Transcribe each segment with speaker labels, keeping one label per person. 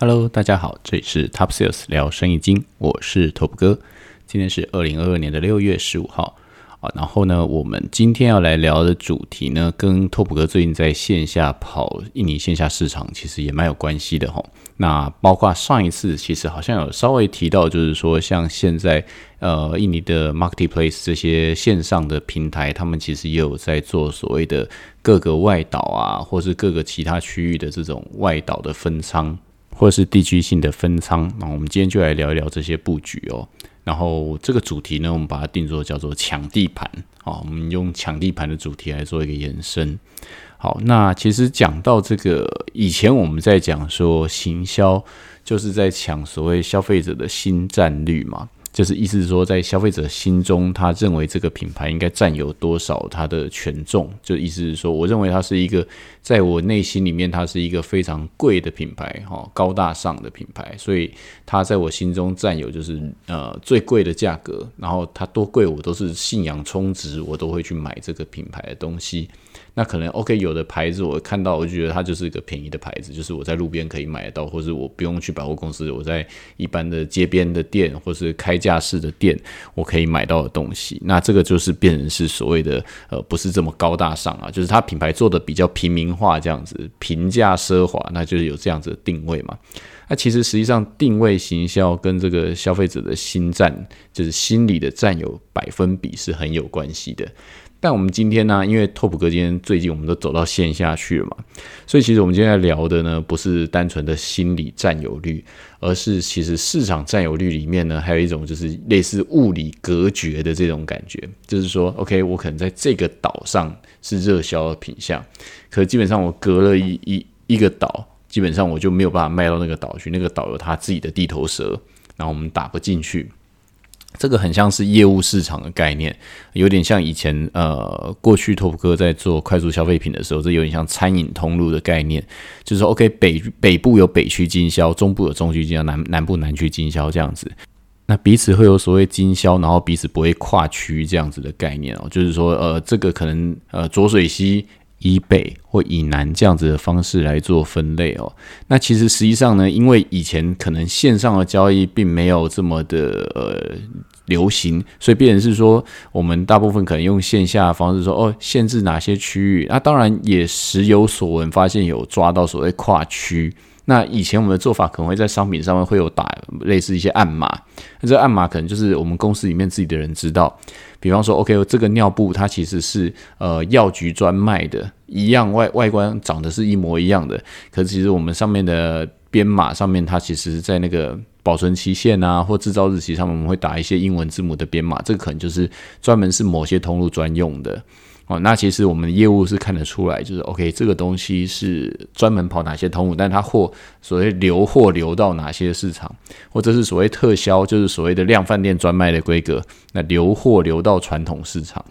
Speaker 1: Hello，大家好，这里是 Top Sales 聊生意经，我是 Top 哥。今天是二零二二年的六月十五号啊。然后呢，我们今天要来聊的主题呢，跟 Top 哥最近在线下跑印尼线下市场其实也蛮有关系的哈。那包括上一次其实好像有稍微提到，就是说像现在呃印尼的 Marketplace 这些线上的平台，他们其实也有在做所谓的各个外岛啊，或是各个其他区域的这种外岛的分仓。或者是地区性的分仓，那我们今天就来聊一聊这些布局哦。然后这个主题呢，我们把它定做叫做抢地盘啊。我们用抢地盘的主题来做一个延伸。好，那其实讲到这个，以前我们在讲说行销，就是在抢所谓消费者的新占率嘛。就是意思是说，在消费者心中，他认为这个品牌应该占有多少它的权重？就意思是说，我认为它是一个，在我内心里面，它是一个非常贵的品牌，哈，高大上的品牌，所以它在我心中占有就是呃最贵的价格，然后它多贵我都是信仰充值，我都会去买这个品牌的东西。那可能 OK，有的牌子我看到，我就觉得它就是一个便宜的牌子，就是我在路边可以买得到，或者我不用去百货公司，我在一般的街边的店或是开架式的店，我可以买到的东西。那这个就是变成是所谓的呃，不是这么高大上啊，就是它品牌做的比较平民化这样子，平价奢华，那就是有这样子的定位嘛。那其实实际上定位行销跟这个消费者的心占，就是心理的占有百分比是很有关系的。但我们今天呢，因为拓普哥今天最近我们都走到线下去了嘛，所以其实我们今天聊的呢，不是单纯的心理占有率，而是其实市场占有率里面呢，还有一种就是类似物理隔绝的这种感觉，就是说，OK，我可能在这个岛上是热销的品相，可基本上我隔了一一一个岛，基本上我就没有办法卖到那个岛去，那个岛有它自己的地头蛇，然后我们打不进去。这个很像是业务市场的概念，有点像以前呃，过去 Top 哥在做快速消费品的时候，这有点像餐饮通路的概念，就是说 OK 北北部有北区经销，中部有中区经销，南南部南区经销这样子，那彼此会有所谓经销，然后彼此不会跨区这样子的概念哦，就是说呃，这个可能呃浊水溪。以北或以南这样子的方式来做分类哦，那其实实际上呢，因为以前可能线上的交易并没有这么的呃流行，所以变成是说，我们大部分可能用线下的方式说哦，限制哪些区域，那当然也时有所闻，发现有抓到所谓跨区。那以前我们的做法可能会在商品上面会有打类似一些暗码，那这暗码可能就是我们公司里面自己的人知道。比方说，OK，这个尿布它其实是呃药局专卖的，一样外外观长得是一模一样的，可是其实我们上面的编码上面它其实在那个保存期限啊或制造日期上面，我们会打一些英文字母的编码，这个可能就是专门是某些通路专用的。哦，那其实我们的业务是看得出来，就是 OK，这个东西是专门跑哪些通路，但它货所谓流货流到哪些市场，或者是所谓特销，就是所谓的量饭店专卖的规格，那流货流到传统市场，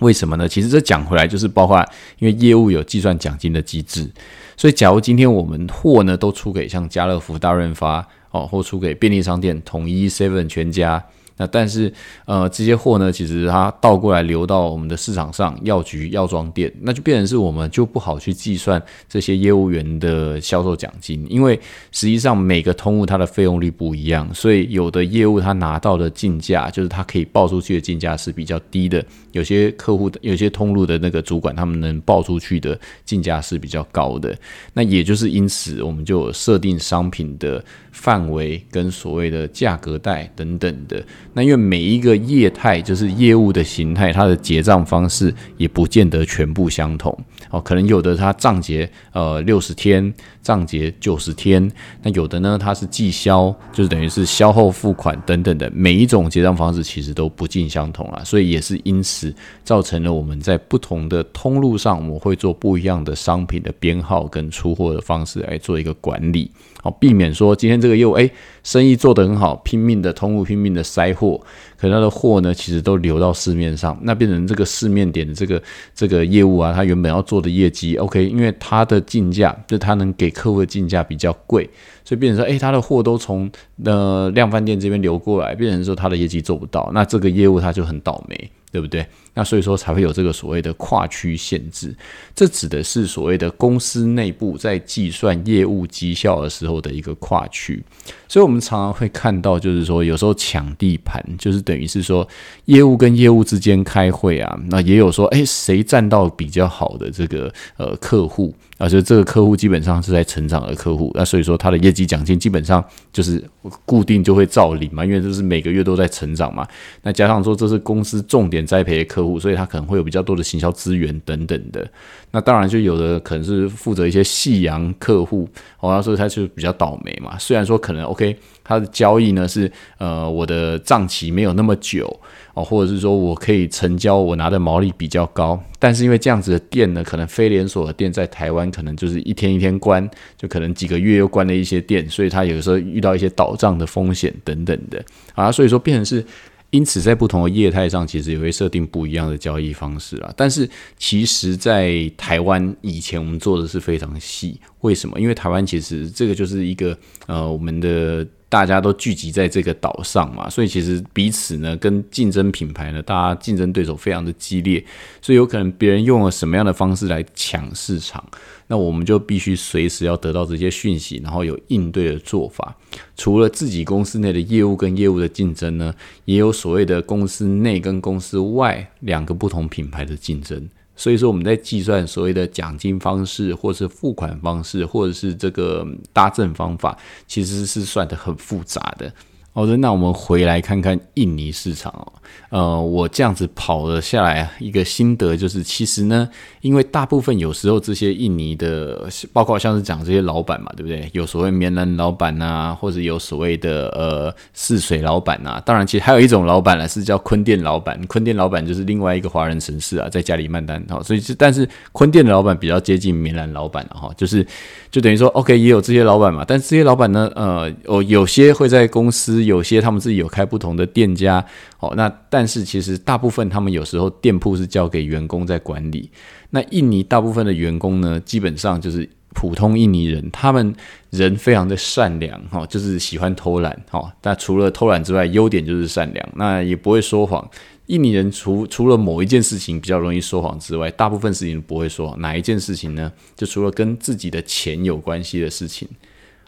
Speaker 1: 为什么呢？其实这讲回来就是包括，因为业务有计算奖金的机制，所以假如今天我们货呢都出给像家乐福、大润发哦，或出给便利商店、统一、Seven、全家。那但是，呃，这些货呢，其实它倒过来流到我们的市场上，药局、药妆店，那就变成是我们就不好去计算这些业务员的销售奖金，因为实际上每个通路它的费用率不一样，所以有的业务他拿到的进价，就是他可以报出去的进价是比较低的，有些客户的、有些通路的那个主管，他们能报出去的进价是比较高的。那也就是因此，我们就设定商品的范围跟所谓的价格带等等的。那因为每一个业态就是业务的形态，它的结账方式也不见得全部相同哦。可能有的它账结呃六十天，账结九十天，那有的呢它是计销，就是等于是销后付款等等的。每一种结账方式其实都不尽相同啊，所以也是因此造成了我们在不同的通路上，我们会做不一样的商品的编号跟出货的方式来做一个管理，好避免说今天这个业务哎生意做得很好，拼命的通路拼命的塞货。货，可他的货呢，其实都流到市面上，那变成这个市面点的这个这个业务啊，他原本要做的业绩，OK，因为他的进价，就他能给客户的进价比较贵，所以变成说，哎，他的货都从呃量贩店这边流过来，变成说他的业绩做不到，那这个业务他就很倒霉。对不对？那所以说才会有这个所谓的跨区限制，这指的是所谓的公司内部在计算业务绩效的时候的一个跨区。所以我们常常会看到，就是说有时候抢地盘，就是等于是说业务跟业务之间开会啊，那也有说，哎谁占到比较好的这个呃客户。啊，就这个客户基本上是在成长的客户，那所以说他的业绩奖金基本上就是固定就会照领嘛，因为这是每个月都在成长嘛。那加上说这是公司重点栽培的客，所以他可能会有比较多的行销资源等等的。那当然就有的可能是负责一些夕阳客户，哦，所以他就比较倒霉嘛。虽然说可能 OK，他的交易呢是呃我的账期没有那么久。哦，或者是说我可以成交，我拿的毛利比较高，但是因为这样子的店呢，可能非连锁的店在台湾可能就是一天一天关，就可能几个月又关了一些店，所以他有时候遇到一些倒账的风险等等的啊，所以说变成是，因此在不同的业态上，其实也会设定不一样的交易方式啦。但是其实，在台湾以前我们做的是非常细，为什么？因为台湾其实这个就是一个呃我们的。大家都聚集在这个岛上嘛，所以其实彼此呢跟竞争品牌呢，大家竞争对手非常的激烈，所以有可能别人用了什么样的方式来抢市场，那我们就必须随时要得到这些讯息，然后有应对的做法。除了自己公司内的业务跟业务的竞争呢，也有所谓的公司内跟公司外两个不同品牌的竞争。所以说，我们在计算所谓的奖金方式，或是付款方式，或者是这个搭赠方法，其实是算的很复杂的。好的，那我们回来看看印尼市场哦。呃，我这样子跑了下来，一个心得就是，其实呢，因为大部分有时候这些印尼的，包括像是讲这些老板嘛，对不对？有所谓棉兰老板呐，或者有所谓的呃泗水老板呐。当然，其实还有一种老板呢，是叫坤店老板。坤店老板就是另外一个华人城市啊，在加里曼丹哈。所以是，但是坤店的老板比较接近棉兰老板了哈，就是就等于说，OK，也有这些老板嘛。但这些老板呢，呃，哦，有些会在公司。有些他们自己有开不同的店家，哦，那但是其实大部分他们有时候店铺是交给员工在管理。那印尼大部分的员工呢，基本上就是普通印尼人，他们人非常的善良，哈，就是喜欢偷懒，哈。那除了偷懒之外，优点就是善良，那也不会说谎。印尼人除除了某一件事情比较容易说谎之外，大部分事情不会说。哪一件事情呢？就除了跟自己的钱有关系的事情。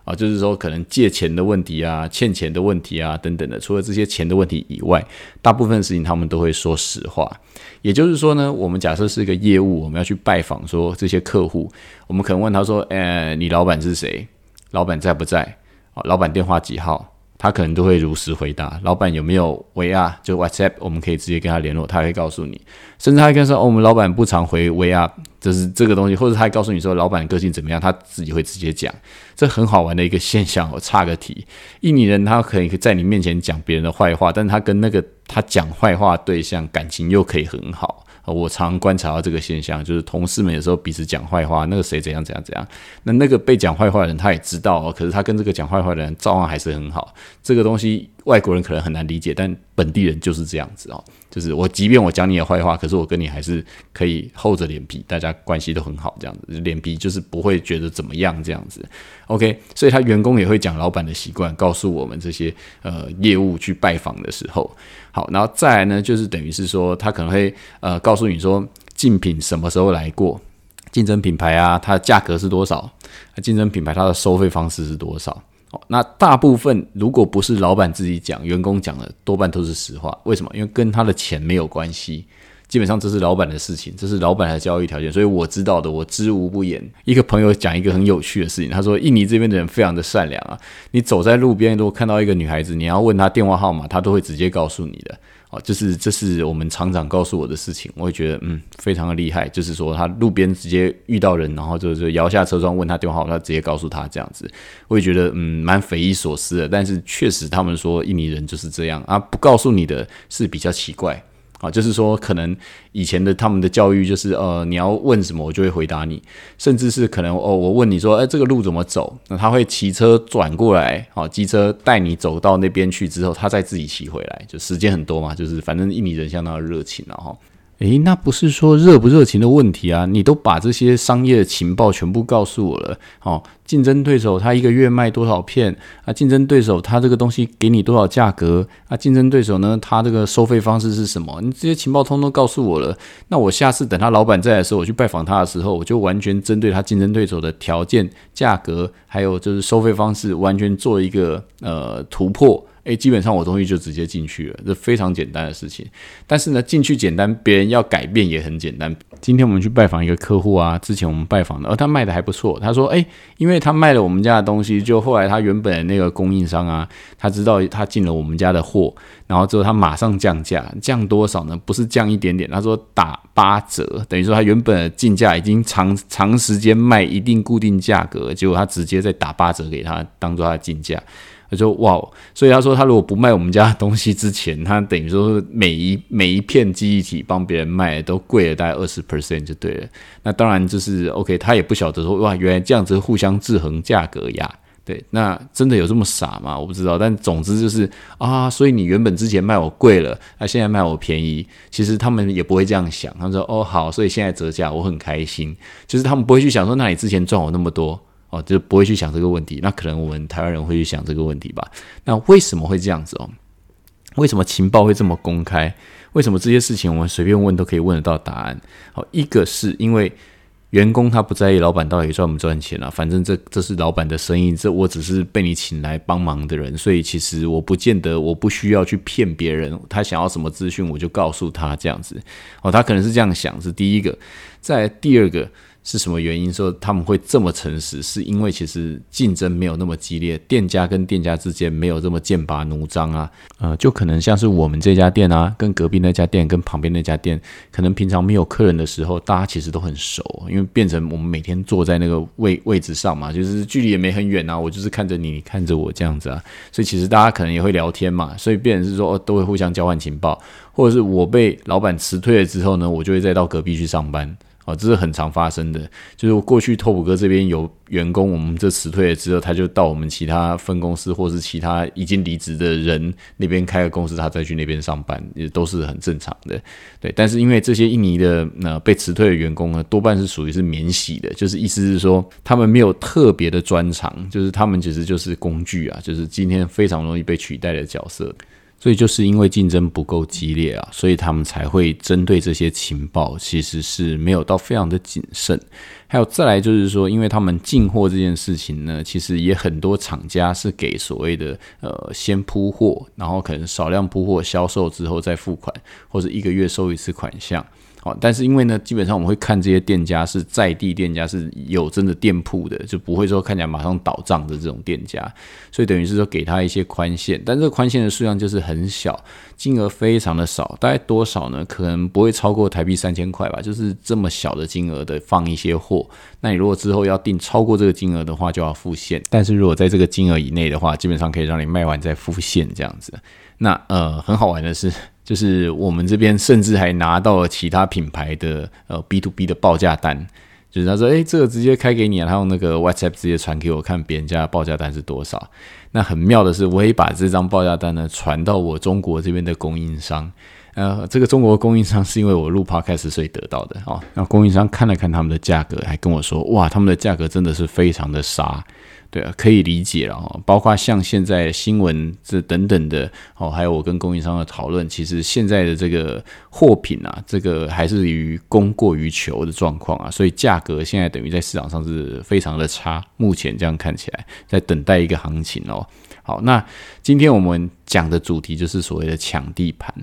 Speaker 1: 啊，就是说可能借钱的问题啊，欠钱的问题啊，等等的。除了这些钱的问题以外，大部分事情他们都会说实话。也就是说呢，我们假设是一个业务，我们要去拜访说这些客户，我们可能问他说：“哎，你老板是谁？老板在不在？啊，老板电话几号？”他可能都会如实回答。老板有没有 VR 就 WhatsApp，我们可以直接跟他联络，他会告诉你。甚至他还跟说：“哦，我们老板不常回 VR，就是这个东西。”或者他还告诉你说：“老板个性怎么样？”他自己会直接讲。这很好玩的一个现象。我插个题：印尼人他可以在你面前讲别人的坏话，但是他跟那个他讲坏话对象感情又可以很好。我常观察到这个现象，就是同事们有时候彼此讲坏话，那个谁怎样怎样怎样，那那个被讲坏话的人他也知道，可是他跟这个讲坏话的人照样还是很好。这个东西外国人可能很难理解，但本地人就是这样子哦。就是我即便我讲你的坏话，可是我跟你还是可以厚着脸皮，大家关系都很好，这样子脸皮就是不会觉得怎么样这样子。OK，所以他员工也会讲老板的习惯，告诉我们这些呃业务去拜访的时候。好，然后再来呢，就是等于是说，他可能会呃告诉你说，竞品什么时候来过，竞争品牌啊，它的价格是多少，竞争品牌它的收费方式是多少。那大部分如果不是老板自己讲，员工讲的多半都是实话。为什么？因为跟他的钱没有关系。基本上这是老板的事情，这是老板的交易条件，所以我知道的，我知无不言。一个朋友讲一个很有趣的事情，他说印尼这边的人非常的善良啊，你走在路边如果看到一个女孩子，你要问她电话号码，她都会直接告诉你的。哦，就是这是我们厂长告诉我的事情，我也觉得嗯非常的厉害。就是说他路边直接遇到人，然后就是摇下车窗问他电话号，他直接告诉他这样子，我也觉得嗯蛮匪夷所思的。但是确实他们说印尼人就是这样啊，不告诉你的是比较奇怪。啊，就是说，可能以前的他们的教育就是，呃，你要问什么，我就会回答你，甚至是可能哦，我问你说，哎，这个路怎么走？那他会骑车转过来，好，机车带你走到那边去之后，他再自己骑回来，就时间很多嘛，就是反正印尼人相当的热情了哈。诶，那不是说热不热情的问题啊！你都把这些商业情报全部告诉我了。哦，竞争对手他一个月卖多少片啊？竞争对手他这个东西给你多少价格啊？竞争对手呢，他这个收费方式是什么？你这些情报通通告诉我了。那我下次等他老板在的时候，我去拜访他的时候，我就完全针对他竞争对手的条件、价格，还有就是收费方式，完全做一个呃突破。诶，基本上我东西就直接进去了，这非常简单的事情。但是呢，进去简单，别人要改变也很简单。今天我们去拜访一个客户啊，之前我们拜访的，而他卖的还不错。他说，诶，因为他卖了我们家的东西，就后来他原本的那个供应商啊，他知道他进了我们家的货，然后之后他马上降价，降多少呢？不是降一点点，他说打八折，等于说他原本的进价已经长长时间卖一定固定价格，结果他直接再打八折给他，当做他进价。他说：“哇，所以他说他如果不卖我们家东西之前，他等于说每一每一片记忆体帮别人卖都贵了大概二十 percent 就对了。那当然就是 OK，他也不晓得说哇，原来这样子互相制衡价格呀。对，那真的有这么傻吗？我不知道。但总之就是啊，所以你原本之前卖我贵了，那现在卖我便宜，其实他们也不会这样想。他说哦好，所以现在折价我很开心，就是他们不会去想说，那你之前赚我那么多。”哦，就不会去想这个问题。那可能我们台湾人会去想这个问题吧？那为什么会这样子哦？为什么情报会这么公开？为什么这些事情我们随便问都可以问得到答案？好，一个是因为员工他不在意老板到底赚不赚钱了，反正这这是老板的生意，这我只是被你请来帮忙的人，所以其实我不见得我不需要去骗别人，他想要什么资讯我就告诉他这样子。哦，他可能是这样想，是第一个。再第二个。是什么原因说他们会这么诚实？是因为其实竞争没有那么激烈，店家跟店家之间没有这么剑拔弩张啊。呃，就可能像是我们这家店啊，跟隔壁那家店，跟旁边那家店，可能平常没有客人的时候，大家其实都很熟，因为变成我们每天坐在那个位位置上嘛，就是距离也没很远啊，我就是看着你，看着我这样子啊，所以其实大家可能也会聊天嘛，所以变成是说都会互相交换情报，或者是我被老板辞退了之后呢，我就会再到隔壁去上班。哦，这是很常发生的，就是过去拓普哥这边有员工，我们这辞退了之后，他就到我们其他分公司，或是其他已经离职的人那边开个公司，他再去那边上班，也都是很正常的。对，但是因为这些印尼的那被辞退的员工呢，多半是属于是免洗的，就是意思是说他们没有特别的专长，就是他们其实就是工具啊，就是今天非常容易被取代的角色。所以就是因为竞争不够激烈啊，所以他们才会针对这些情报，其实是没有到非常的谨慎。还有再来就是说，因为他们进货这件事情呢，其实也很多厂家是给所谓的呃先铺货，然后可能少量铺货销售之后再付款，或者一个月收一次款项。好，但是因为呢，基本上我们会看这些店家是在地店家是有真的店铺的，就不会说看起来马上倒账的这种店家，所以等于是说给他一些宽限，但这个宽限的数量就是很小，金额非常的少，大概多少呢？可能不会超过台币三千块吧，就是这么小的金额的放一些货。那你如果之后要订超过这个金额的话，就要付现；但是如果在这个金额以内的话，基本上可以让你卖完再付现这样子。那呃，很好玩的是。就是我们这边甚至还拿到了其他品牌的呃 B to B 的报价单，就是他说，诶，这个直接开给你啊，他用那个 WhatsApp 直接传给我看，别人家的报价单是多少。那很妙的是，我也把这张报价单呢传到我中国这边的供应商，呃，这个中国供应商是因为我录 Podcast 所以得到的哦。那供应商看了看他们的价格，还跟我说，哇，他们的价格真的是非常的杀。对啊，可以理解了哈。包括像现在新闻这等等的哦，还有我跟供应商的讨论，其实现在的这个货品啊，这个还是于供过于求的状况啊，所以价格现在等于在市场上是非常的差。目前这样看起来，在等待一个行情哦。好，那今天我们讲的主题就是所谓的抢地盘。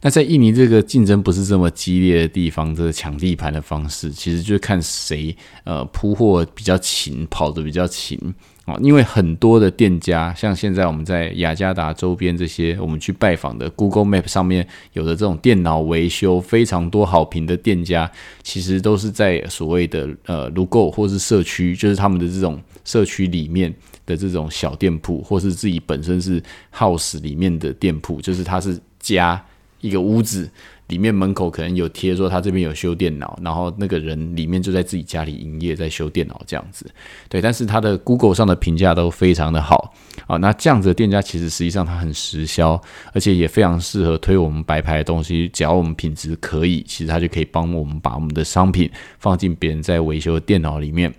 Speaker 1: 那在印尼这个竞争不是这么激烈的地方，这个抢地盘的方式，其实就是看谁呃铺货比较勤，跑得比较勤。哦，因为很多的店家，像现在我们在雅加达周边这些，我们去拜访的 Google Map 上面有的这种电脑维修非常多好评的店家，其实都是在所谓的呃 Logo 或是社区，就是他们的这种社区里面的这种小店铺，或是自己本身是 House 里面的店铺，就是它是家一个屋子，里面门口可能有贴说他这边有修电脑，然后那个人里面就在自己家里营业，在修电脑这样子。对，但是他的 Google 上的评价都非常的好啊。那这样子的店家其实实际上他很实销，而且也非常适合推我们白牌的东西。只要我们品质可以，其实他就可以帮我们把我们的商品放进别人在维修的电脑里面。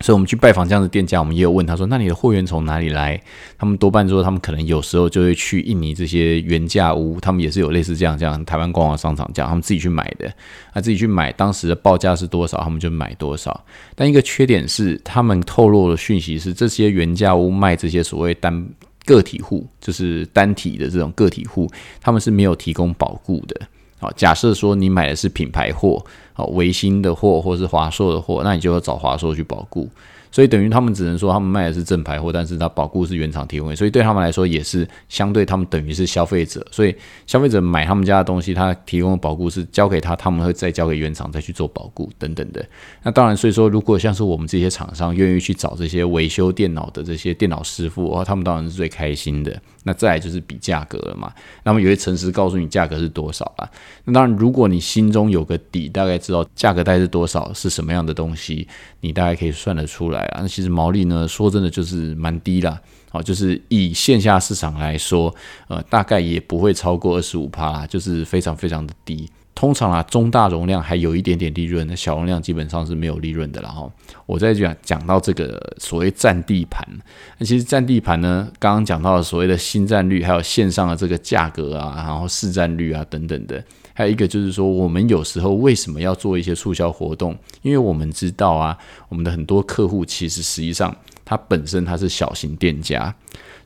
Speaker 1: 所以，我们去拜访这样的店家，我们也有问他说：“那你的货源从哪里来？”他们多半说，他们可能有时候就会去印尼这些原价屋，他们也是有类似这样这样台湾官网商场这样，他们自己去买的，那自己去买，当时的报价是多少，他们就买多少。但一个缺点是，他们透露的讯息是，这些原价屋卖这些所谓单个体户，就是单体的这种个体户，他们是没有提供保固的。好，假设说你买的是品牌货，好，维新的货或是华硕的货，那你就要找华硕去保固。所以等于他们只能说他们卖的是正牌货，但是它保固是原厂提供，所以对他们来说也是相对他们等于是消费者，所以消费者买他们家的东西，他提供的保固是交给他，他们会再交给原厂再去做保固等等的。那当然，所以说如果像是我们这些厂商愿意去找这些维修电脑的这些电脑师傅，哦，他们当然是最开心的。那再来就是比价格了嘛，那么有些诚实告诉你价格是多少啊？那当然，如果你心中有个底，大概知道价格大概是多少，是什么样的东西，你大概可以算得出来啊。那其实毛利呢，说真的就是蛮低啦，好，就是以线下市场来说，呃，大概也不会超过二十五帕，就是非常非常的低。通常啊，中大容量还有一点点利润，那小容量基本上是没有利润的。然后我再讲讲到这个所谓占地盘，那其实占地盘呢，刚刚讲到的所谓的新占率，还有线上的这个价格啊，然后市占率啊等等的，还有一个就是说，我们有时候为什么要做一些促销活动？因为我们知道啊，我们的很多客户其实实际上他本身他是小型店家。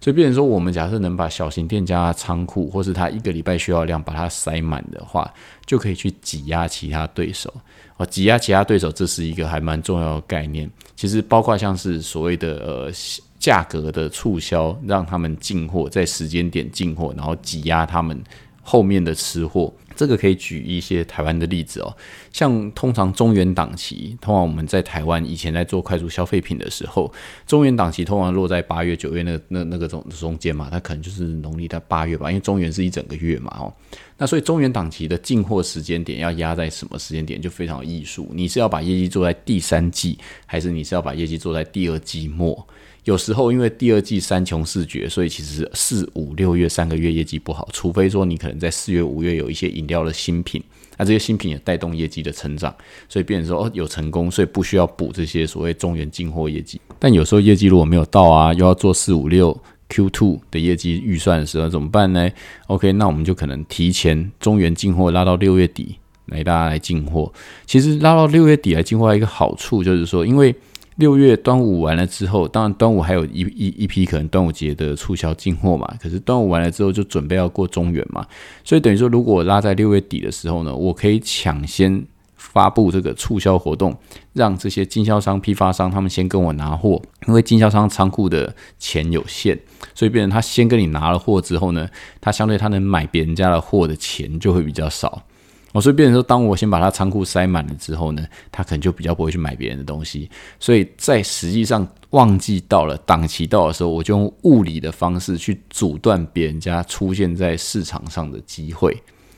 Speaker 1: 所以，变成说，我们假设能把小型店家仓库，或是他一个礼拜需要量，把它塞满的话，就可以去挤压其他对手。哦，挤压其他对手，这是一个还蛮重要的概念。其实，包括像是所谓的呃价格的促销，让他们进货，在时间点进货，然后挤压他们后面的吃货。这个可以举一些台湾的例子哦，像通常中原档期，通常我们在台湾以前在做快速消费品的时候，中原档期通常落在八月、九月那那那个中中间嘛，它可能就是农历的八月吧，因为中原是一整个月嘛，哦，那所以中原档期的进货时间点要压在什么时间点就非常艺术，你是要把业绩做在第三季，还是你是要把业绩做在第二季末？有时候因为第二季三穷四绝，所以其实四五六月三个月业绩不好，除非说你可能在四月五月有一些饮料的新品，那这些新品也带动业绩的成长，所以变成说哦有成功，所以不需要补这些所谓中原进货业绩。但有时候业绩如果没有到啊，又要做四五六 Q two 的业绩预算的时候怎么办呢？OK，那我们就可能提前中原进货拉到六月底来大家来进货。其实拉到六月底来进货一个好处就是说，因为六月端午完了之后，当然端午还有一一一批可能端午节的促销进货嘛。可是端午完了之后就准备要过中元嘛，所以等于说，如果我拉在六月底的时候呢，我可以抢先发布这个促销活动，让这些经销商、批发商他们先跟我拿货，因为经销商仓库的钱有限，所以变成他先跟你拿了货之后呢，他相对他能买别人家的货的钱就会比较少。哦，所以变成说，当我先把它仓库塞满了之后呢，他可能就比较不会去买别人的东西。所以在实际上旺季到了、档期到的时候，我就用物理的方式去阻断别人家出现在市场上的机会。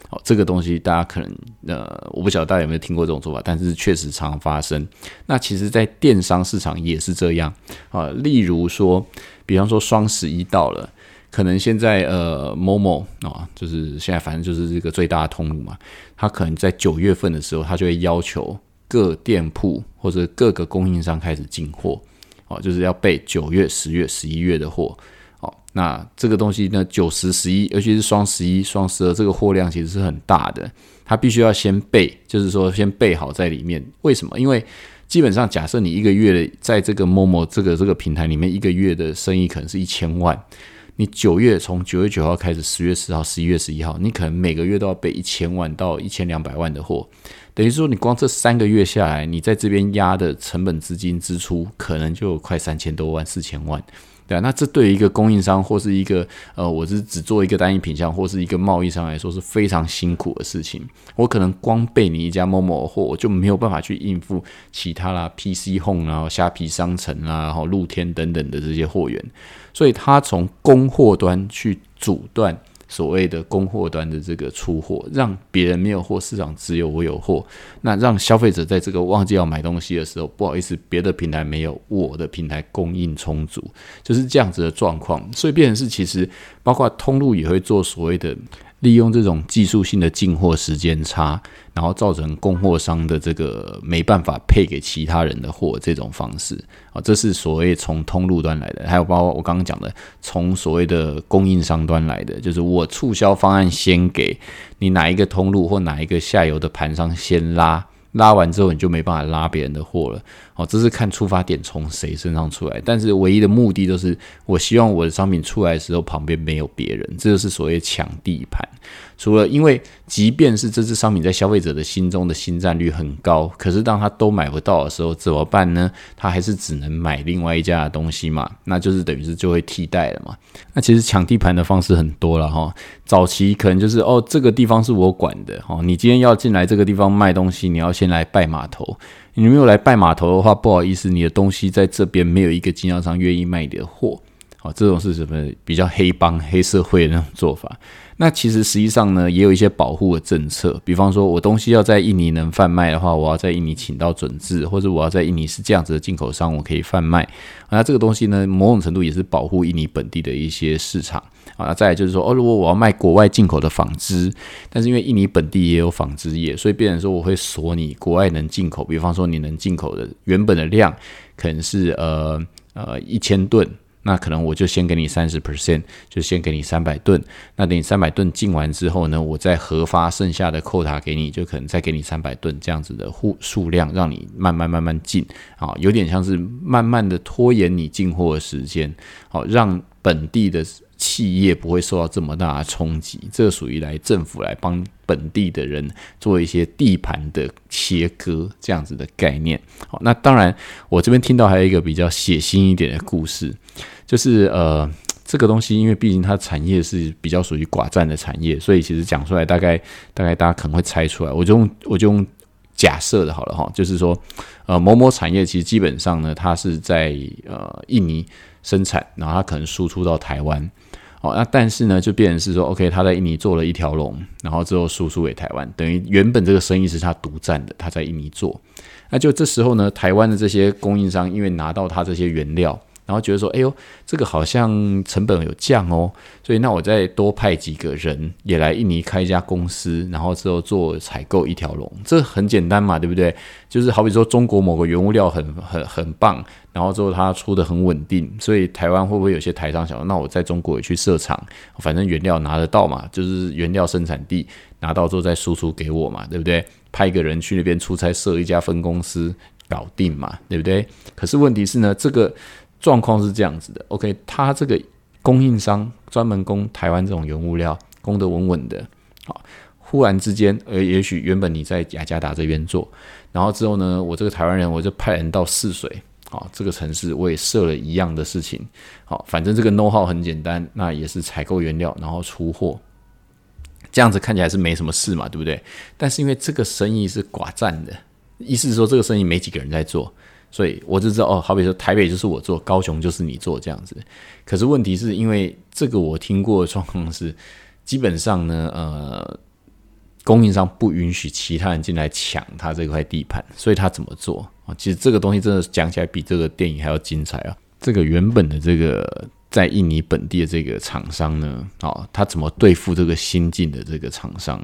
Speaker 1: 好，这个东西大家可能呃，我不晓得大家有没有听过这种做法，但是确实常发生。那其实，在电商市场也是这样啊。例如说，比方说双十一到了。可能现在呃，某某啊，就是现在反正就是这个最大的通路嘛，他可能在九月份的时候，他就会要求各店铺或者各个供应商开始进货，哦，就是要备九月、十月、十一月的货，哦，那这个东西呢，九十、十一，尤其是双十一、双十二，这个货量其实是很大的，他必须要先备，就是说先备好在里面。为什么？因为基本上假设你一个月的在这个陌陌这个这个平台里面，一个月的生意可能是一千万。你九月从九月九号开始，十月十号、十一月十一号，你可能每个月都要备一千万到一千两百万的货，等于说你光这三个月下来，你在这边压的成本资金支出可能就快三千多万、四千万。对啊，那这对于一个供应商或是一个呃，我是只做一个单一品项或是一个贸易商来说是非常辛苦的事情。我可能光备你一家某某货，我就没有办法去应付其他啦，PC Home 啊、虾皮商城啊、然后露天等等的这些货源。所以，他从供货端去阻断所谓的供货端的这个出货，让别人没有货，市场只有我有货，那让消费者在这个忘记要买东西的时候，不好意思，别的平台没有，我的平台供应充足，就是这样子的状况。所以变成是其实包括通路也会做所谓的。利用这种技术性的进货时间差，然后造成供货商的这个没办法配给其他人的货，这种方式啊，这是所谓从通路端来的。还有包括我刚刚讲的，从所谓的供应商端来的，就是我促销方案先给你哪一个通路或哪一个下游的盘商先拉。拉完之后，你就没办法拉别人的货了。哦，这是看出发点从谁身上出来，但是唯一的目的都是，我希望我的商品出来的时候旁边没有别人，这就是所谓抢地盘。除了因为，即便是这支商品在消费者的心中的新占率很高，可是当他都买不到的时候，怎么办呢？他还是只能买另外一家的东西嘛，那就是等于是就会替代了嘛。那其实抢地盘的方式很多了哈，早期可能就是哦，这个地方是我管的哈，你今天要进来这个地方卖东西，你要先来拜码头。你没有来拜码头的话，不好意思，你的东西在这边没有一个经销商愿意卖你的货。啊，这种是什么比较黑帮、黑社会的那种做法？那其实实际上呢，也有一些保护的政策，比方说我东西要在印尼能贩卖的话，我要在印尼请到准字，或者我要在印尼是这样子的进口商，我可以贩卖。那这个东西呢，某种程度也是保护印尼本地的一些市场啊。再来就是说，哦，如果我要卖国外进口的纺织，但是因为印尼本地也有纺织业，所以变成说我会锁你国外能进口，比方说你能进口的原本的量可能是呃呃一千吨。那可能我就先给你三十 percent，就先给你三百吨。那等你三百吨进完之后呢，我再核发剩下的扣塔给你，就可能再给你三百吨这样子的户数量，让你慢慢慢慢进啊，有点像是慢慢的拖延你进货的时间，好让本地的。企业不会受到这么大的冲击，这属于来政府来帮本地的人做一些地盘的切割这样子的概念。好，那当然我这边听到还有一个比较血腥一点的故事，就是呃这个东西，因为毕竟它产业是比较属于寡占的产业，所以其实讲出来大概大概大家可能会猜出来。我就用我就用假设的好了哈，就是说呃某某产业其实基本上呢，它是在呃印尼生产，然后它可能输出到台湾。哦，那但是呢，就变成是说，OK，他在印尼做了一条龙，然后之后输出给台湾，等于原本这个生意是他独占的，他在印尼做，那就这时候呢，台湾的这些供应商因为拿到他这些原料。然后觉得说，哎呦，这个好像成本有降哦，所以那我再多派几个人也来印尼开一家公司，然后之后做采购一条龙，这很简单嘛，对不对？就是好比说中国某个原物料很很很棒，然后之后它出的很稳定，所以台湾会不会有些台商想，那我在中国也去设厂，反正原料拿得到嘛，就是原料生产地拿到之后再输出给我嘛，对不对？派一个人去那边出差设一家分公司搞定嘛，对不对？可是问题是呢，这个。状况是这样子的，OK，他这个供应商专门供台湾这种原物料，供得稳稳的，好，忽然之间，呃，也许原本你在雅加达这边做，然后之后呢，我这个台湾人我就派人到泗水，好，这个城市我也设了一样的事情，好，反正这个 know how 很简单，那也是采购原料，然后出货，这样子看起来是没什么事嘛，对不对？但是因为这个生意是寡占的，意思是说这个生意没几个人在做。所以我就知道哦，好比说台北就是我做，高雄就是你做这样子。可是问题是因为这个我听过的状况是，基本上呢，呃，供应商不允许其他人进来抢他这块地盘，所以他怎么做啊？其实这个东西真的讲起来比这个电影还要精彩啊！这个原本的这个在印尼本地的这个厂商呢，啊，他怎么对付这个新进的这个厂商？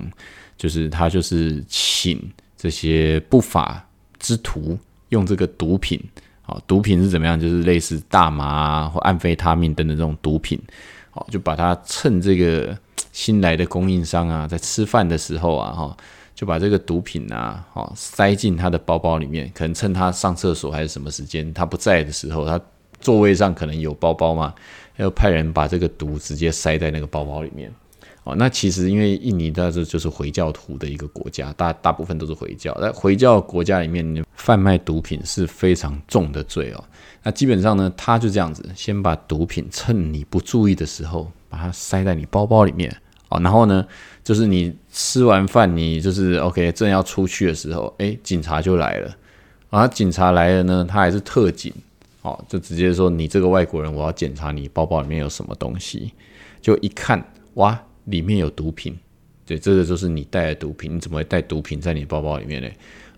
Speaker 1: 就是他就是请这些不法之徒。用这个毒品，好，毒品是怎么样？就是类似大麻啊或安非他命等等这种毒品，好，就把它趁这个新来的供应商啊，在吃饭的时候啊，哈，就把这个毒品啊，好，塞进他的包包里面，可能趁他上厕所还是什么时间，他不在的时候，他座位上可能有包包嘛，要派人把这个毒直接塞在那个包包里面。哦，那其实因为印尼它这就是回教徒的一个国家，大大部分都是回教。在回教国家里面，贩卖毒品是非常重的罪哦。那基本上呢，他就这样子，先把毒品趁你不注意的时候，把它塞在你包包里面。哦，然后呢，就是你吃完饭，你就是 OK，正要出去的时候，哎，警察就来了。啊，警察来了呢，他还是特警，哦，就直接说你这个外国人，我要检查你包包里面有什么东西。就一看，哇！里面有毒品，对，这个就是你带的毒品，你怎么会带毒品在你包包里面呢？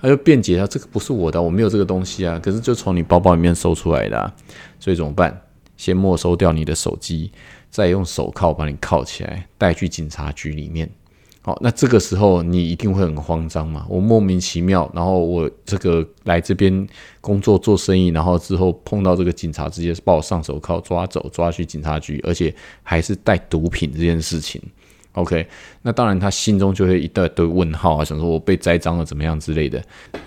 Speaker 1: 他就辩解他这个不是我的，我没有这个东西啊，可是就从你包包里面搜出来的，所以怎么办？先没收掉你的手机，再用手铐把你铐起来，带去警察局里面。好，那这个时候你一定会很慌张嘛？我莫名其妙，然后我这个来这边工作做生意，然后之后碰到这个警察，直接把我上手铐抓走，抓去警察局，而且还是带毒品这件事情。OK，那当然他心中就会一大堆问号啊，想说我被栽赃了怎么样之类的。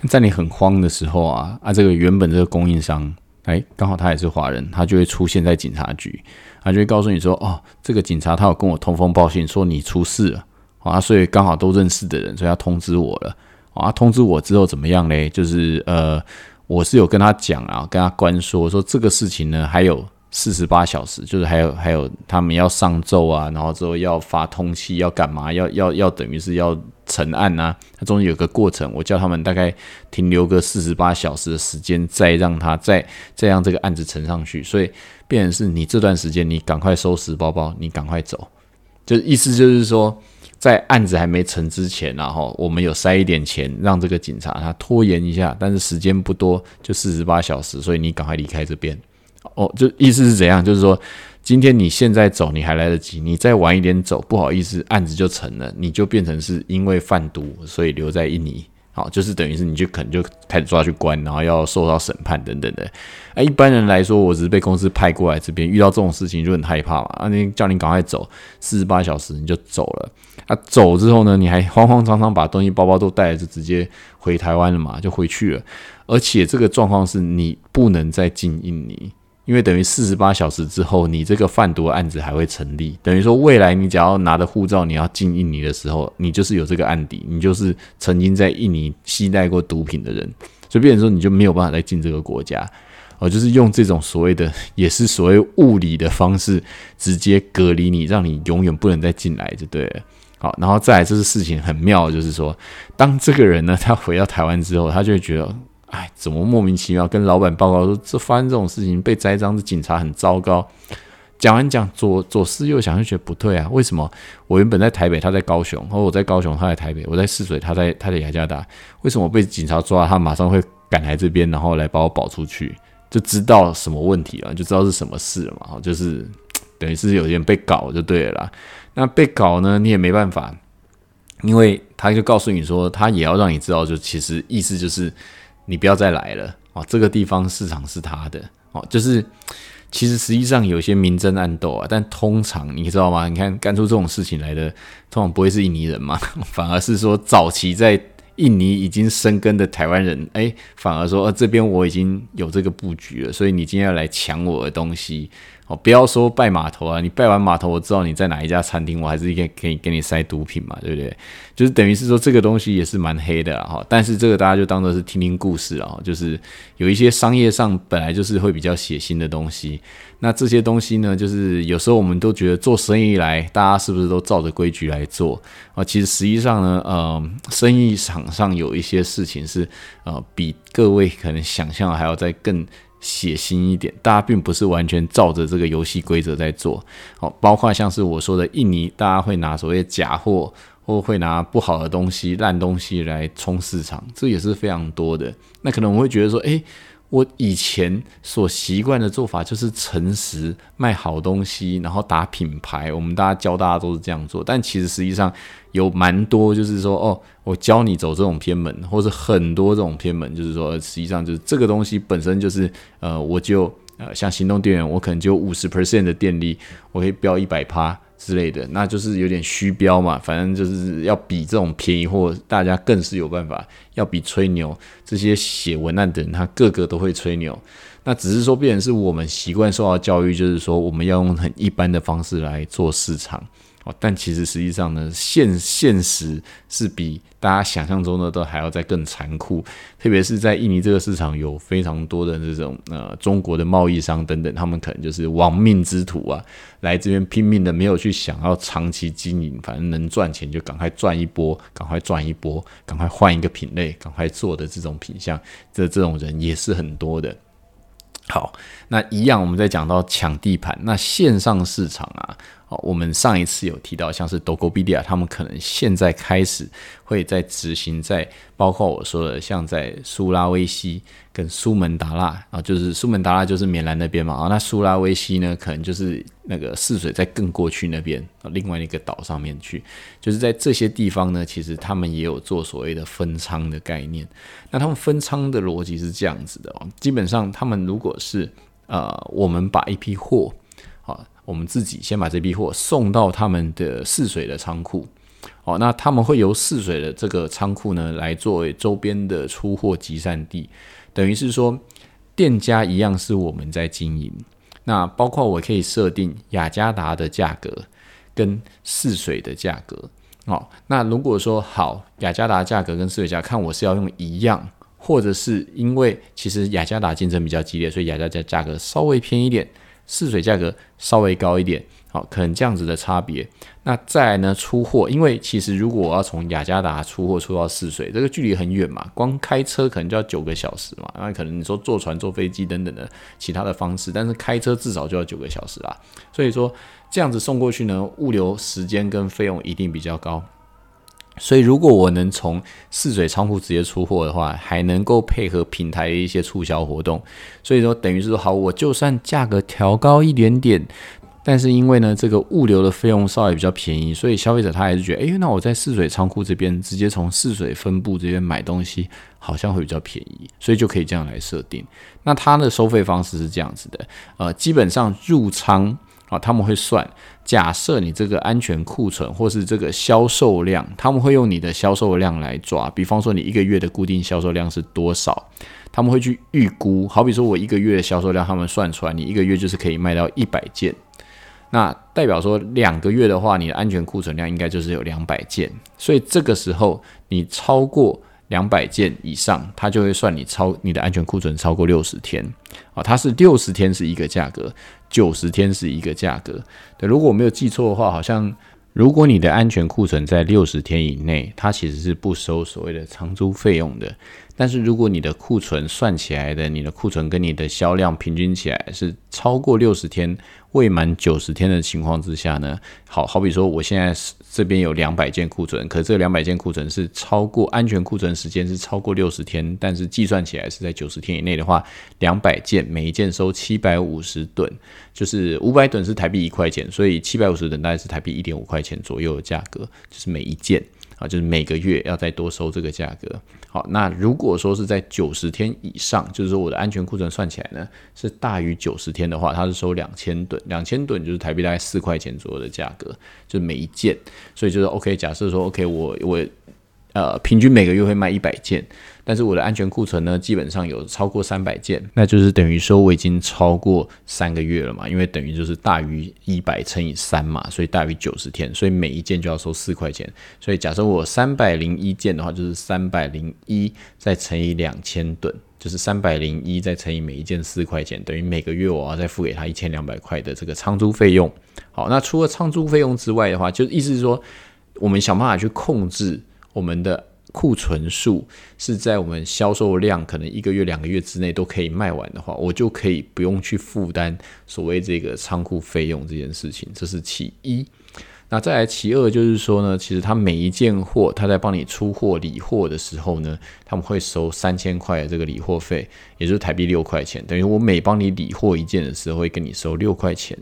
Speaker 1: 在你很慌的时候啊，啊，这个原本这个供应商，哎，刚好他也是华人，他就会出现在警察局，他就会告诉你说，哦，这个警察他有跟我通风报信，说你出事了。啊，所以刚好都认识的人，所以他通知我了。啊，通知我之后怎么样嘞？就是呃，我是有跟他讲啊，跟他关说，说这个事情呢还有四十八小时，就是还有还有他们要上奏啊，然后之后要发通气，要干嘛？要要要等于是要成案啊，它中间有个过程，我叫他们大概停留个四十八小时的时间，再让他再再让这个案子呈上去。所以，变成是你这段时间你赶快收拾包包，你赶快走，就意思就是说。在案子还没成之前，然后我们有塞一点钱，让这个警察他拖延一下，但是时间不多，就四十八小时，所以你赶快离开这边。哦，就意思是怎样？就是说，今天你现在走，你还来得及；你再晚一点走，不好意思，案子就成了，你就变成是因为贩毒，所以留在印尼。好，就是等于是你就可能就开始抓去关，然后要受到审判等等的。哎，一般人来说，我只是被公司派过来这边，遇到这种事情就很害怕嘛。啊，你叫你赶快走，四十八小时你就走了。啊，走之后呢，你还慌慌张张把东西包包都带了，就直接回台湾了嘛，就回去了。而且这个状况是你不能再进印尼。因为等于四十八小时之后，你这个贩毒案子还会成立。等于说，未来你只要拿着护照，你要进印尼的时候，你就是有这个案底，你就是曾经在印尼携带过毒品的人，所以变成说你就没有办法再进这个国家。哦，就是用这种所谓的，也是所谓物理的方式，直接隔离你，让你永远不能再进来，就对了。好，然后再来，这是事情很妙，就是说，当这个人呢，他回到台湾之后，他就会觉得。哎，怎么莫名其妙跟老板报告说这发生这种事情被栽赃的警察很糟糕？讲完讲左左思右想就觉得不对啊，为什么我原本在台北，他在高雄，或我在高雄，他在台北，我在泗水，他在他在雅加达，为什么被警察抓，他马上会赶来这边，然后来把我保出去，就知道什么问题了，就知道是什么事了嘛？就是等于是有点被搞就对了啦。那被搞呢，你也没办法，因为他就告诉你说，他也要让你知道，就其实意思就是。你不要再来了哦！这个地方市场是他的哦，就是其实实际上有些明争暗斗啊，但通常你知道吗？你看干出这种事情来的，通常不会是印尼人嘛，反而是说早期在印尼已经生根的台湾人，哎，反而说呃这边我已经有这个布局了，所以你今天要来抢我的东西。哦，不要说拜码头啊！你拜完码头，我知道你在哪一家餐厅，我还是可以可以给你塞毒品嘛，对不对？就是等于是说这个东西也是蛮黑的哈。但是这个大家就当做是听听故事啊，就是有一些商业上本来就是会比较血腥的东西。那这些东西呢，就是有时候我们都觉得做生意来，大家是不是都照着规矩来做啊？其实实际上呢，呃，生意场上有一些事情是呃，比各位可能想象还要再更。血腥一点，大家并不是完全照着这个游戏规则在做，好，包括像是我说的印尼，大家会拿所谓假货，或会拿不好的东西、烂东西来冲市场，这也是非常多的。那可能我会觉得说，诶，我以前所习惯的做法就是诚实卖好东西，然后打品牌，我们大家教大家都是这样做，但其实实际上。有蛮多，就是说，哦，我教你走这种偏门，或者很多这种偏门，就是说，实际上就是这个东西本身就是，呃，我就呃，像行动电源，我可能就五十 percent 的电力，我可以标一百趴之类的，那就是有点虚标嘛。反正就是要比这种便宜货，大家更是有办法，要比吹牛，这些写文案的人，他个个都会吹牛。那只是说，变成是我们习惯受到教育，就是说，我们要用很一般的方式来做市场。但其实实际上呢，现现实是比大家想象中的都还要再更残酷，特别是在印尼这个市场，有非常多的这种呃中国的贸易商等等，他们可能就是亡命之徒啊，来这边拼命的，没有去想要长期经营，反正能赚钱就赶快赚一波，赶快赚一波，赶快换一个品类，赶快做的这种品相，这这种人也是很多的。好，那一样，我们在讲到抢地盘，那线上市场啊，好，我们上一次有提到，像是 Dogopedia，他们可能现在开始会在执行，在包括我说的，像在苏拉威西跟苏门答腊啊，就是苏门答腊就是棉兰那边嘛啊，那苏拉威西呢，可能就是那个泗水在更过去那边啊，另外一个岛上面去，就是在这些地方呢，其实他们也有做所谓的分仓的概念。那他们分仓的逻辑是这样子的，基本上他们如果是呃，我们把一批货。我们自己先把这批货送到他们的泗水的仓库，哦，那他们会由泗水的这个仓库呢来作为周边的出货集散地，等于是说店家一样是我们在经营。那包括我可以设定雅加达的价格跟泗水的价格，哦，那如果说好雅加达价格跟泗水价，看我是要用一样，或者是因为其实雅加达竞争比较激烈，所以雅加达价格稍微偏一点。试水价格稍微高一点，好，可能这样子的差别。那再来呢，出货，因为其实如果我要从雅加达出货出到泗水，这个距离很远嘛，光开车可能就要九个小时嘛。那可能你说坐船、坐飞机等等的其他的方式，但是开车至少就要九个小时啦。所以说这样子送过去呢，物流时间跟费用一定比较高。所以，如果我能从泗水仓库直接出货的话，还能够配合平台的一些促销活动，所以说等于是说，好，我就算价格调高一点点，但是因为呢，这个物流的费用稍微比较便宜，所以消费者他还是觉得，哎，那我在泗水仓库这边直接从泗水分部这边买东西，好像会比较便宜，所以就可以这样来设定。那它的收费方式是这样子的，呃，基本上入仓。啊，他们会算，假设你这个安全库存或是这个销售量，他们会用你的销售量来抓。比方说，你一个月的固定销售量是多少，他们会去预估。好比说我一个月的销售量，他们算出来，你一个月就是可以卖到一百件，那代表说两个月的话，你的安全库存量应该就是有两百件。所以这个时候你超过。两百件以上，它就会算你超你的安全库存超过六十天啊，它是六十天是一个价格，九十天是一个价格。对，如果我没有记错的话，好像如果你的安全库存在六十天以内，它其实是不收所谓的长租费用的。但是如果你的库存算起来的，你的库存跟你的销量平均起来是超过六十天。未满九十天的情况之下呢，好好比说，我现在这边有两百件库存，可这两百件库存是超过安全库存时间是超过六十天，但是计算起来是在九十天以内的话，两百件每一件收七百五十吨，就是五百吨是台币一块钱，所以七百五十吨大概是台币一点五块钱左右的价格，就是每一件。啊，就是每个月要再多收这个价格。好，那如果说是在九十天以上，就是说我的安全库存算起来呢是大于九十天的话，它是收两千吨，两千吨就是台币大概四块钱左右的价格，就是每一件。所以就是 OK，假设说 OK，我我呃平均每个月会卖一百件。但是我的安全库存呢，基本上有超过三百件，那就是等于说我已经超过三个月了嘛，因为等于就是大于一百乘以三嘛，所以大于九十天，所以每一件就要收四块钱。所以假设我三百零一件的话，就是三百零一再乘以两千吨，就是三百零一再乘以每一件四块钱，等于每个月我要再付给他一千两百块的这个仓租费用。好，那除了仓租费用之外的话，就意思是说，我们想办法去控制我们的。库存数是在我们销售量可能一个月、两个月之内都可以卖完的话，我就可以不用去负担所谓这个仓库费用这件事情。这是其一。那再来其二就是说呢，其实他每一件货，他在帮你出货理货的时候呢，他们会收三千块的这个理货费，也就是台币六块钱，等于我每帮你理货一件的时候，会跟你收六块钱。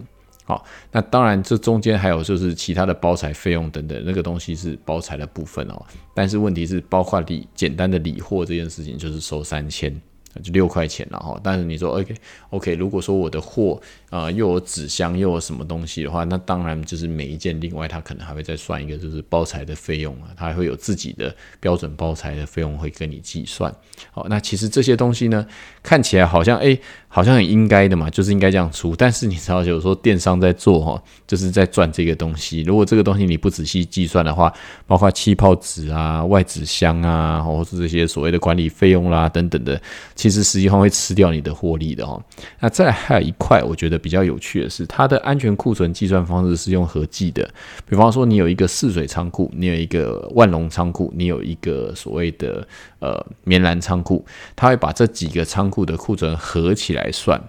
Speaker 1: 好，那当然，这中间还有就是其他的包材费用等等，那个东西是包材的部分哦。但是问题是，包括理简单的理货这件事情，就是收三千。就六块钱了哈，但是你说 OK OK，如果说我的货啊又有纸箱又有什么东西的话，那当然就是每一件另外他可能还会再算一个就是包材的费用啊，他还会有自己的标准包材的费用会跟你计算。好，那其实这些东西呢，看起来好像哎好像很应该的嘛，就是应该这样出。但是你知道，有时候电商在做哈，就是在赚这个东西。如果这个东西你不仔细计算的话，包括气泡纸啊、外纸箱啊，或是这些所谓的管理费用啦等等的。其实实际上会吃掉你的获利的哦。那再还有一块，我觉得比较有趣的是，它的安全库存计算方式是用合计的。比方说，你有一个泗水仓库，你有一个万隆仓库，你有一个所谓的呃棉兰仓库，它会把这几个仓库的库存合起来算。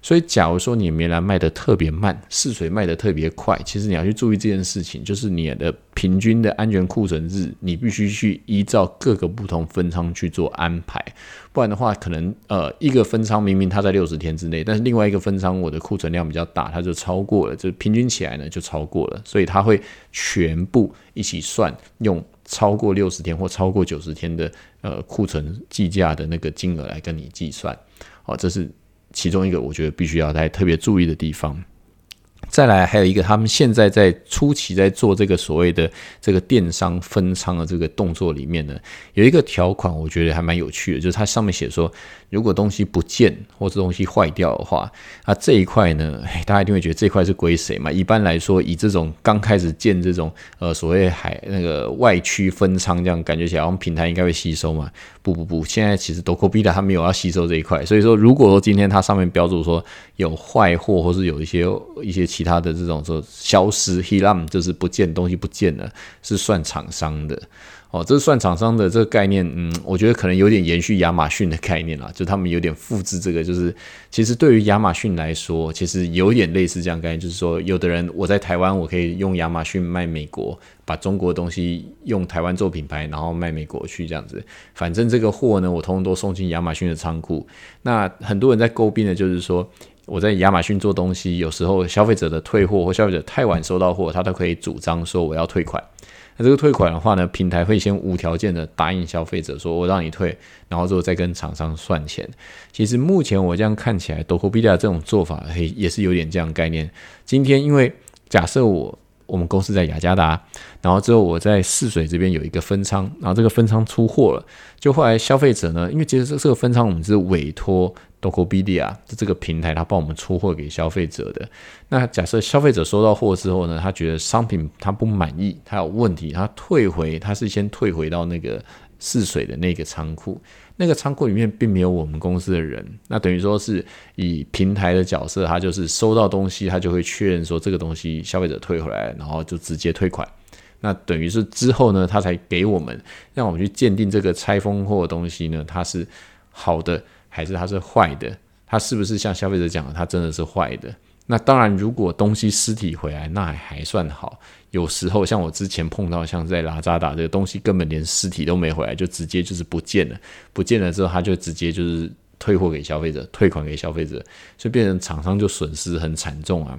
Speaker 1: 所以，假如说你棉兰卖的特别慢，试水卖的特别快，其实你要去注意这件事情，就是你的平均的安全库存日，你必须去依照各个不同分仓去做安排，不然的话，可能呃一个分仓明明它在六十天之内，但是另外一个分仓我的库存量比较大，它就超过了，就平均起来呢就超过了，所以它会全部一起算，用超过六十天或超过九十天的呃库存计价的那个金额来跟你计算，好，这是。其中一个我觉得必须要在特别注意的地方。再来，还有一个，他们现在在初期在做这个所谓的这个电商分仓的这个动作里面呢，有一个条款，我觉得还蛮有趣的，就是它上面写说，如果东西不见或者东西坏掉的话，那这一块呢，大家一定会觉得这块是归谁嘛？一般来说，以这种刚开始建这种呃所谓海那个外区分仓这样感觉起来，我们平台应该会吸收嘛？不不不，现在其实 d o c o b i 它没有要吸收这一块，所以说如果说今天它上面标注说有坏货或是有一些一些。其他的这种说消失 hilam 就是不见东西不见了，是算厂商的哦。这算厂商的这个概念，嗯，我觉得可能有点延续亚马逊的概念啦，就他们有点复制这个，就是其实对于亚马逊来说，其实有点类似这样概念，就是说有的人我在台湾，我可以用亚马逊卖美国，把中国东西用台湾做品牌，然后卖美国去这样子。反正这个货呢，我通通都送进亚马逊的仓库。那很多人在诟病的就是说。我在亚马逊做东西，有时候消费者的退货或消费者太晚收到货，他都可以主张说我要退款。那这个退款的话呢，平台会先无条件的答应消费者说我让你退，然后之后再跟厂商算钱。其实目前我这样看起来 d o k o b i a 这种做法，嘿，也是有点这样概念。今天因为假设我我们公司在雅加达，然后之后我在泗水这边有一个分仓，然后这个分仓出货了，就后来消费者呢，因为其实这个分仓我们是委托。Docopedia 这个平台，它帮我们出货给消费者的。那假设消费者收到货之后呢，他觉得商品他不满意，他有问题，他退回，他是先退回到那个试水的那个仓库。那个仓库里面并没有我们公司的人，那等于说是以平台的角色，他就是收到东西，他就会确认说这个东西消费者退回来，然后就直接退款。那等于是之后呢，他才给我们，让我们去鉴定这个拆封货的东西呢，它是好的。还是它是坏的，它是不是像消费者讲的，它真的是坏的？那当然，如果东西尸体回来，那还还算好。有时候像我之前碰到，像在拉扎达这个东西，根本连尸体都没回来，就直接就是不见了。不见了之后，他就直接就是退货给消费者，退款给消费者，所以变成厂商就损失很惨重啊。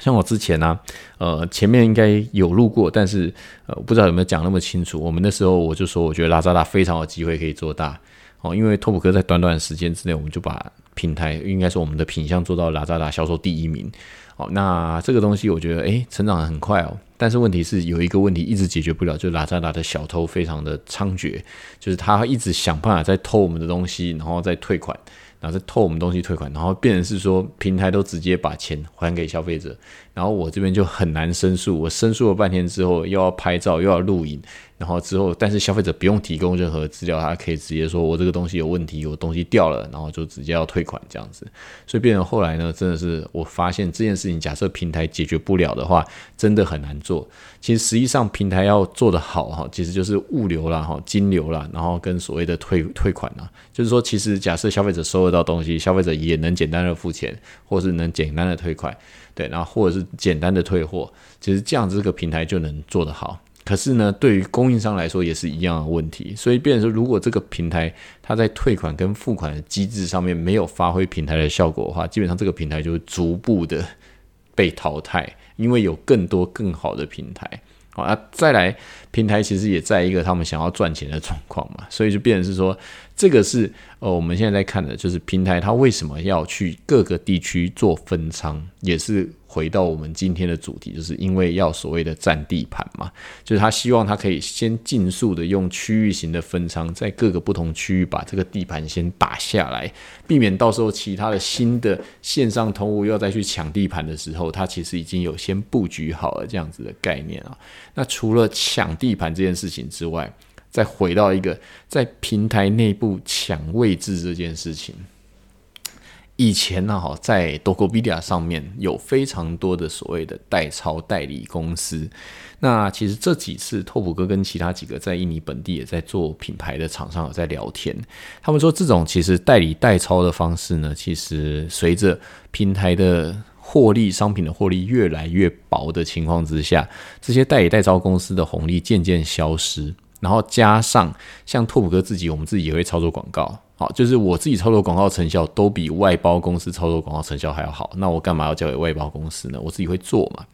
Speaker 1: 像我之前呢，呃，前面应该有录过，但是呃，不知道有没有讲那么清楚。我们那时候我就说，我觉得拉扎达非常有机会可以做大。哦，因为拓普哥在短短时间之内，我们就把平台应该是我们的品相做到拉扎达销售第一名。哦，那这个东西我觉得诶，成长很快哦。但是问题是有一个问题一直解决不了，就是拉扎达的小偷非常的猖獗，就是他一直想办法在偷我们的东西，然后再退款，然后再偷我们东西退款，然后变成是说平台都直接把钱还给消费者，然后我这边就很难申诉。我申诉了半天之后，又要拍照，又要录影。然后之后，但是消费者不用提供任何资料，他可以直接说我这个东西有问题，有东西掉了，然后就直接要退款这样子。所以变成后来呢，真的是我发现这件事情，假设平台解决不了的话，真的很难做。其实实际上平台要做得好哈，其实就是物流啦哈，金流啦，然后跟所谓的退退款啦，就是说其实假设消费者收得到东西，消费者也能简单的付钱，或是能简单的退款，对，然后或者是简单的退货，其实这样子这个平台就能做得好。可是呢，对于供应商来说也是一样的问题，所以变成说，如果这个平台它在退款跟付款的机制上面没有发挥平台的效果的话，基本上这个平台就会逐步的被淘汰，因为有更多更好的平台。好，那再来平台其实也在一个他们想要赚钱的状况嘛，所以就变成是说，这个是呃我们现在在看的就是平台它为什么要去各个地区做分仓，也是。回到我们今天的主题，就是因为要所谓的占地盘嘛，就是他希望他可以先尽速的用区域型的分仓，在各个不同区域把这个地盘先打下来，避免到时候其他的新的线上通路要再去抢地盘的时候，他其实已经有先布局好了这样子的概念啊。那除了抢地盘这件事情之外，再回到一个在平台内部抢位置这件事情。以前呢，哈，在 Dokopedia 上面有非常多的所谓的代抄代理公司。那其实这几次，拓普哥跟其他几个在印尼本地也在做品牌的厂商有在聊天。他们说，这种其实代理代抄的方式呢，其实随着平台的获利、商品的获利越来越薄的情况之下，这些代理代抄公司的红利渐渐消失。然后加上像拓普哥自己，我们自己也会操作广告。好，就是我自己操作广告成效都比外包公司操作广告成效还要好，那我干嘛要交给外包公司呢？我自己会做嘛。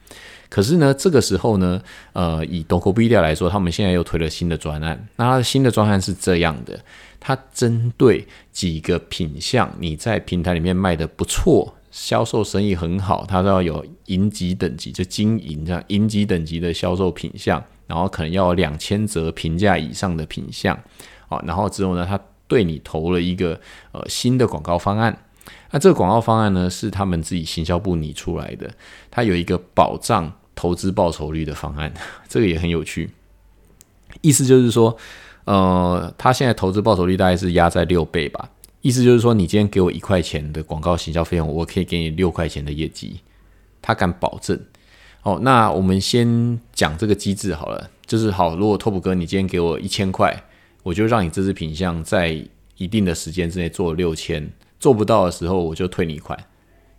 Speaker 1: 可是呢，这个时候呢，呃，以 Dokopedia 来说，他们现在又推了新的专案。那它的新的专案是这样的，它针对几个品相，你在平台里面卖的不错，销售生意很好，它都要有银级等级，就金银这样银级等级的销售品相，然后可能要两千折评价以上的品相。啊，然后之后呢，他对你投了一个呃新的广告方案，那这个广告方案呢是他们自己行销部拟出来的，它有一个保障投资报酬率的方案，这个也很有趣。意思就是说，呃，他现在投资报酬率大概是压在六倍吧。意思就是说，你今天给我一块钱的广告行销费用，我可以给你六块钱的业绩，他敢保证。哦，那我们先讲这个机制好了，就是好，如果拓普哥你今天给我一千块。我就让你这支品相在一定的时间之内做六千，做不到的时候我就退你款，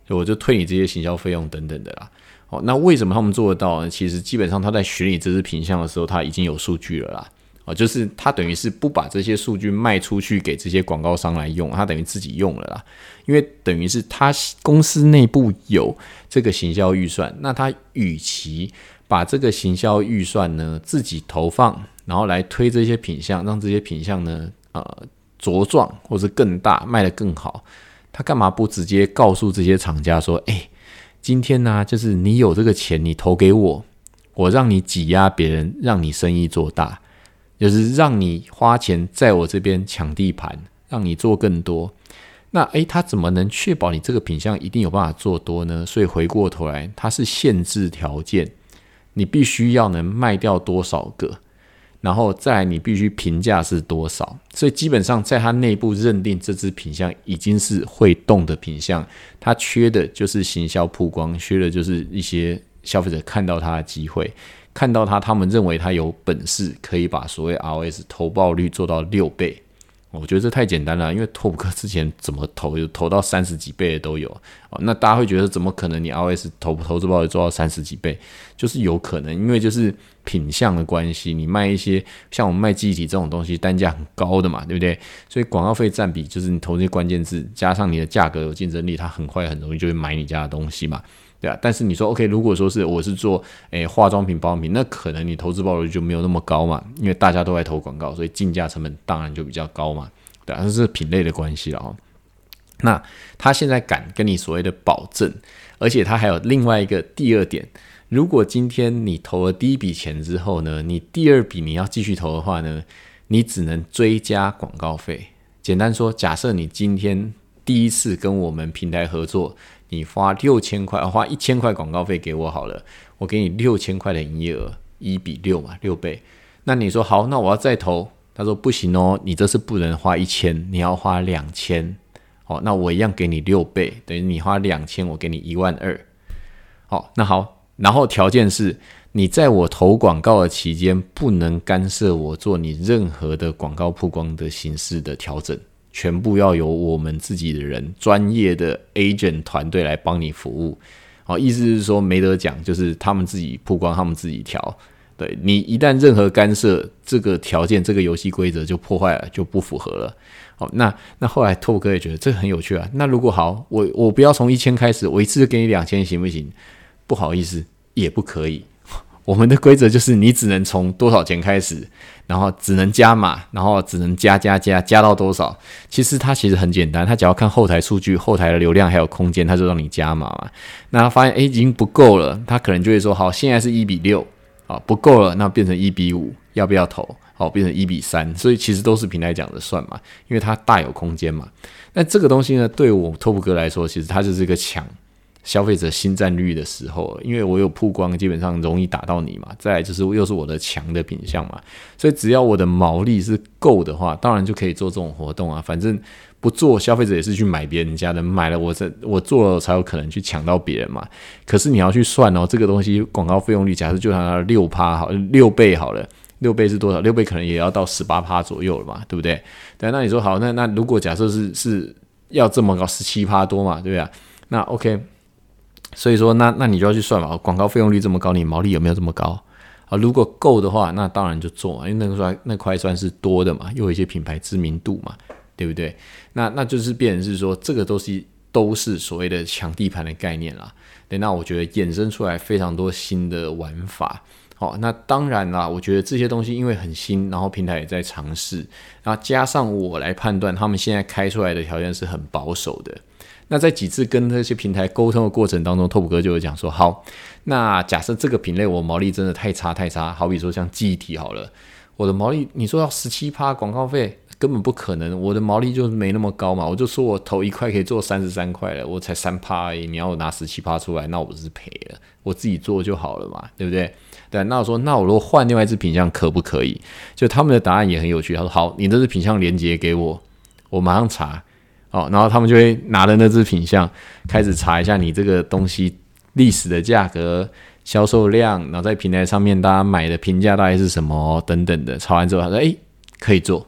Speaker 1: 我就退你这些行销费用等等的啦。哦，那为什么他们做得到呢？其实基本上他在选你这支品相的时候，他已经有数据了啦。哦，就是他等于是不把这些数据卖出去给这些广告商来用，他等于自己用了啦。因为等于是他公司内部有这个行销预算，那他与其把这个行销预算呢自己投放。然后来推这些品相，让这些品相呢，呃，茁壮或者更大，卖得更好。他干嘛不直接告诉这些厂家说：“哎，今天呢，就是你有这个钱，你投给我，我让你挤压别人，让你生意做大，就是让你花钱在我这边抢地盘，让你做更多。那诶，他怎么能确保你这个品相一定有办法做多呢？所以回过头来，它是限制条件，你必须要能卖掉多少个。”然后再来，你必须评价是多少，所以基本上在它内部认定这只品相已经是会动的品相，它缺的就是行销曝光，缺的就是一些消费者看到它的机会，看到他，他们认为他有本事可以把所谓 ROS 投报率做到六倍。我觉得这太简单了，因为拓普克之前怎么投，有投到三十几倍的都有哦。那大家会觉得怎么可能？你 R O S 投投资报率做到三十几倍，就是有可能，因为就是品相的关系。你卖一些像我们卖记忆体这种东西，单价很高的嘛，对不对？所以广告费占比就是你投这些关键字，加上你的价格有竞争力，它很快很容易就会买你家的东西嘛。对啊，但是你说 OK，如果说是我是做诶化妆品、保养品，那可能你投资报酬率就没有那么高嘛，因为大家都在投广告，所以竞价成本当然就比较高嘛。对啊，这是品类的关系了哦。那他现在敢跟你所谓的保证，而且他还有另外一个第二点，如果今天你投了第一笔钱之后呢，你第二笔你要继续投的话呢，你只能追加广告费。简单说，假设你今天第一次跟我们平台合作。你花六千块，花一千块广告费给我好了，我给你六千块的营业额，一比六嘛，六倍。那你说好，那我要再投，他说不行哦，你这是不能花一千，你要花两千。好，那我一样给你六倍，等于你花两千，我给你一万二。好，那好，然后条件是你在我投广告的期间，不能干涉我做你任何的广告曝光的形式的调整。全部要由我们自己的人专业的 agent 团队来帮你服务，好，意思是说没得讲，就是他们自己曝光，他们自己调。对你一旦任何干涉，这个条件、这个游戏规则就破坏了，就不符合了。好，那那后来拓哥也觉得这很有趣啊。那如果好，我我不要从一千开始，我一次就给你两千，行不行？不好意思，也不可以。我们的规则就是你只能从多少钱开始，然后只能加码，然后只能加加加加到多少。其实它其实很简单，它只要看后台数据、后台的流量还有空间，它就让你加码嘛。那发现诶已经不够了，他可能就会说好，现在是一比六啊，不够了，那变成一比五，要不要投？好，变成一比三。所以其实都是平台讲的算嘛，因为它大有空间嘛。那这个东西呢，对我托普哥来说，其实它就是一个抢。消费者新占率的时候，因为我有曝光，基本上容易打到你嘛。再来就是又是我的强的品相嘛，所以只要我的毛利是够的话，当然就可以做这种活动啊。反正
Speaker 2: 不做，消费者也是去买别人家的，买了我这我做了才有可能去抢到别人嘛。可是你要去算哦，这个东西广告费用率，假设就它六趴好，六倍好了，六倍是多少？六倍可能也要到十八趴左右了嘛，对不对？对，那你说好，那那如果假设是是要这么高，十七趴多嘛，对不对？那 OK，所以说那那你就要去算嘛，广告费用率这么高，你毛利有没有这么高？啊，如果够的话，那当然就做嘛，因为那个算那块算是多的嘛，又有一些品牌知名度嘛，对不对？那那就是变成是说，这个都是都是所谓的抢地盘的概念啦。对，那我觉得衍生出来非常多新的玩法。好，那当然啦，我觉得这些东西因为很新，然后平台也在尝试，然后加上我来判断，他们现在开出来的条件是很保守的。那在几次跟那些平台沟通的过程当中，拓普哥就有讲说，好，那假设这个品类我毛利真的太差太差，好比说像记忆体好了，我的毛利你说要十七趴广告费根本不可能，我的毛利就没那么高嘛，我就说我投一块可以做三十三块了，我才三趴而已，你要我拿十七趴出来，那我不是赔了，我自己做就好了嘛，对不对？对，那我说那我如果换另外一只品相可不可以？就他们的答案也很有趣，他说好，你这只品相连接给我，我马上查。哦，然后他们就会拿着那只品相开始查一下你这个东西历史的价格、销售量，然后在平台上面大家买的评价大概是什么等等的。查完之后，他说：“哎，可以做。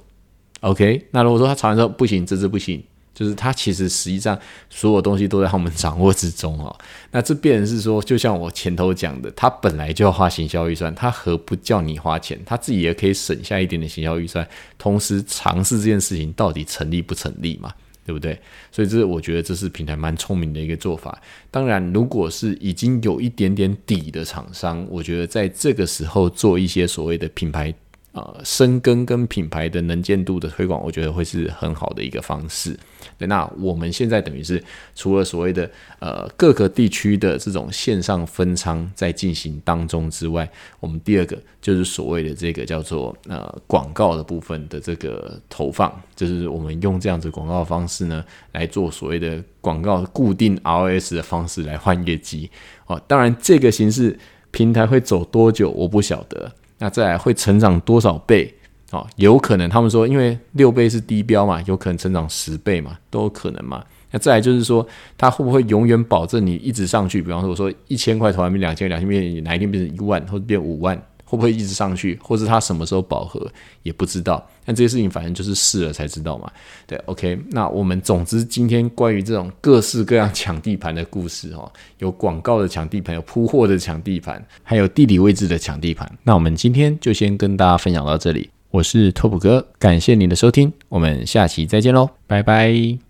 Speaker 2: ”OK，那如果说他查完之后不行，这只不行，就是他其实实际上所有东西都在他们掌握之中哦。那这变成是说，就像我前头讲的，他本来就要花行销预算，他何不叫你花钱？他自己也可以省下一点点行销预算，同时尝试这件事情到底成立不成立嘛？对不对？所以这是我觉得这是平台蛮聪明的一个做法。当然，如果是已经有一点点底的厂商，我觉得在这个时候做一些所谓的品牌。呃，深耕跟品牌的能见度的推广，我觉得会是很好的一个方式。那我们现在等于是除了所谓的呃各个地区的这种线上分仓在进行当中之外，我们第二个就是所谓的这个叫做呃广告的部分的这个投放，就是我们用这样子广告方式呢来做所谓的广告固定 RS 的方式来换业绩。哦，当然这个形式平台会走多久，我不晓得。那再来会成长多少倍？哦，有可能他们说，因为六倍是低标嘛，有可能成长十倍嘛，都有可能嘛。那再来就是说，它会不会永远保证你一直上去？比方说，我说一千块投完变两千，两千变哪一天变成一万，或者变五万？会不会一直上去，或是它什么时候饱和也不知道。但这些事情反正就是试了才知道嘛。对，OK。那我们总之今天关于这种各式各样抢地盘的故事哦，有广告的抢地盘，有铺货的抢地盘，还有地理位置的抢地盘。那我们今天就先跟大家分享到这里。我是拓普哥，感谢您的收听，我们下期再见喽，拜拜。